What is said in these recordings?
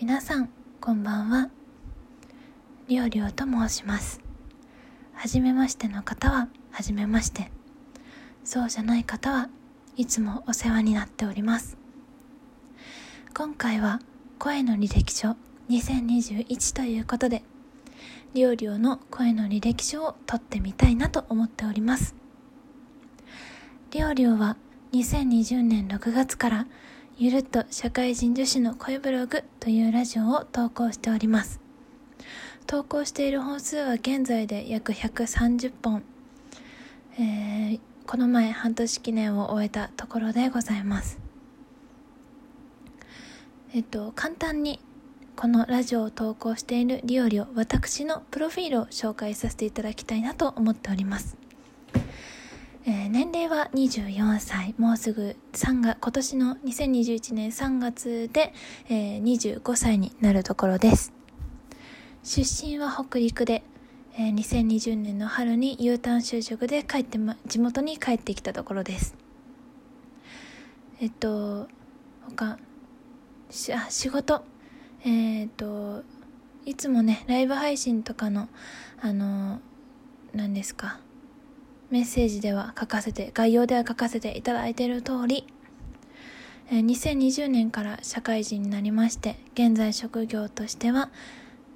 皆さんこんばんは。りょうりょうと申します。はじめましての方ははじめまして。そうじゃない方はいつもお世話になっております。今回は声の履歴書2021ということでりょうりょうの声の履歴書を撮ってみたいなと思っております。りょうりょうは2020年6月からゆるっと社会人女子の声ブログというラジオを投稿しております。投稿している本数は現在で約130本。えー、この前半年記念を終えたところでございます。えっと、簡単にこのラジオを投稿しているリオリオ、私のプロフィールを紹介させていただきたいなと思っております。えー、年齢は24歳、もうすぐ3月、今年の2021年3月で、えー、25歳になるところです。出身は北陸で、えー、2020年の春に U ターン就職で帰って、ま、地元に帰ってきたところです。えっと、他、しあ仕事、えー、っと、いつもね、ライブ配信とかの、あの、何ですか、メッセージでは書かせて、概要では書かせていただいている通り、2020年から社会人になりまして、現在職業としては、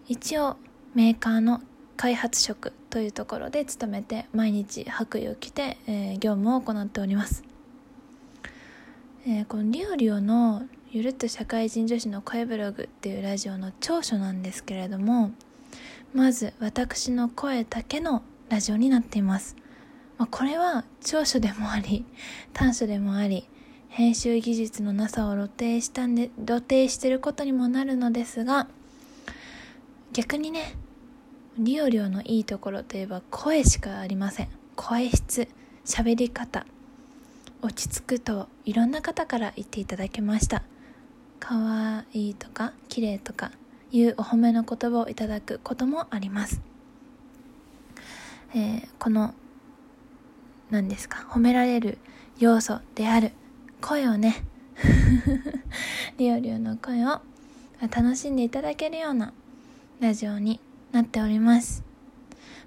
一応メーカーの開発職というところで勤めて、毎日白衣を着て、え、業務を行っております。え、このリオリオのゆるっと社会人女子の声ブログっていうラジオの長所なんですけれども、まず私の声だけのラジオになっています。まあ、これは長所でもあり 短所でもあり編集技術のなさを露呈したんで露呈してることにもなるのですが逆にねリオリオのいいところといえば声しかありません。声質喋り方落ち着くといろんな方から言っていただけました。可愛いとか綺麗とかいうお褒めの言葉をいただくこともあります、えー、この何ですか？褒められる要素である。声をね。リオリオの声を楽しんでいただけるようなラジオになっております。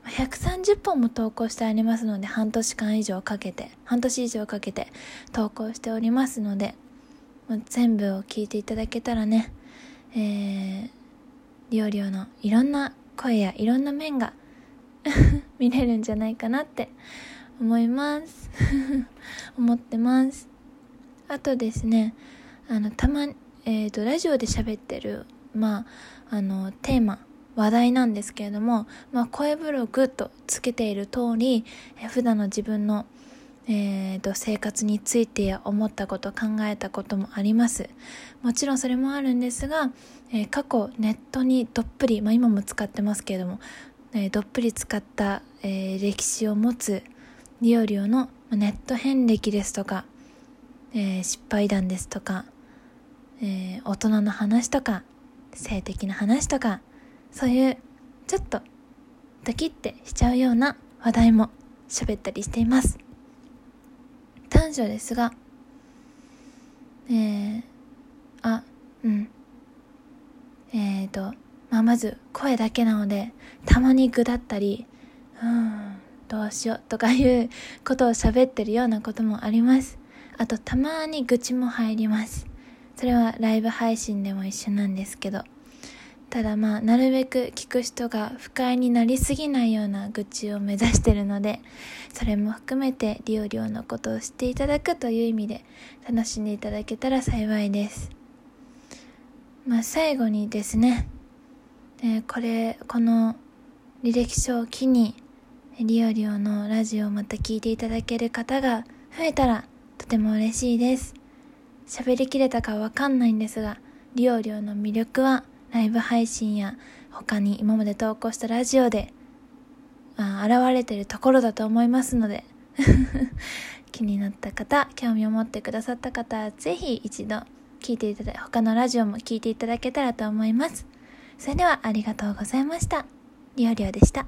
130本も投稿してありますので半年間以上かけて半年以上かけて投稿しておりますので全部を聞いていただけたらねえー、リオリオのいろんな声やいろんな面が 見れるんじゃないかなって思います。思ってます。あとですねあのたまえっ、ー、とラジオで喋ってるまああのテーマ話題なんですけれども、まあ、声ブログとつけている通り、え普段の自分の、えーと、生活について思ったこと考えたこともあります。もちろんそれもあるんですが、えー、過去ネットにどっぷり、まあ、今も使ってますけれども、えー、どっぷり使った、えー、歴史を持つリオリオのネット遍歴ですとか、えー、失敗談ですとか、えー、大人の話とか、性的な話とか、そういうちょっとドキッてしちゃうような話題も喋ったりしています。短所ですが、えー、あ、うん。えーと、まあ、まず声だけなので、たまに具だったり、うん、どうしようとかいうことを喋ってるようなこともあります。あとたまに愚痴も入ります。それはライブ配信でも一緒なんですけど。ただまあ、なるべく聞く人が不快になりすぎないような愚痴を目指してるので、それも含めてリオリオのことを知っていただくという意味で楽しんでいただけたら幸いです。まあ最後にですね、え、これ、この履歴書を機にリオリオのラジオをまた聞いていただける方が増えたらとても嬉しいです。喋りきれたかわかんないんですが、リオリオの魅力はライブ配信や他に今まで投稿したラジオで、まあ、現れてるところだと思いますので 気になった方、興味を持ってくださった方はぜひ一度聞いていただ他のラジオも聞いていただけたらと思います。それではありがとうございました。リオリオでした。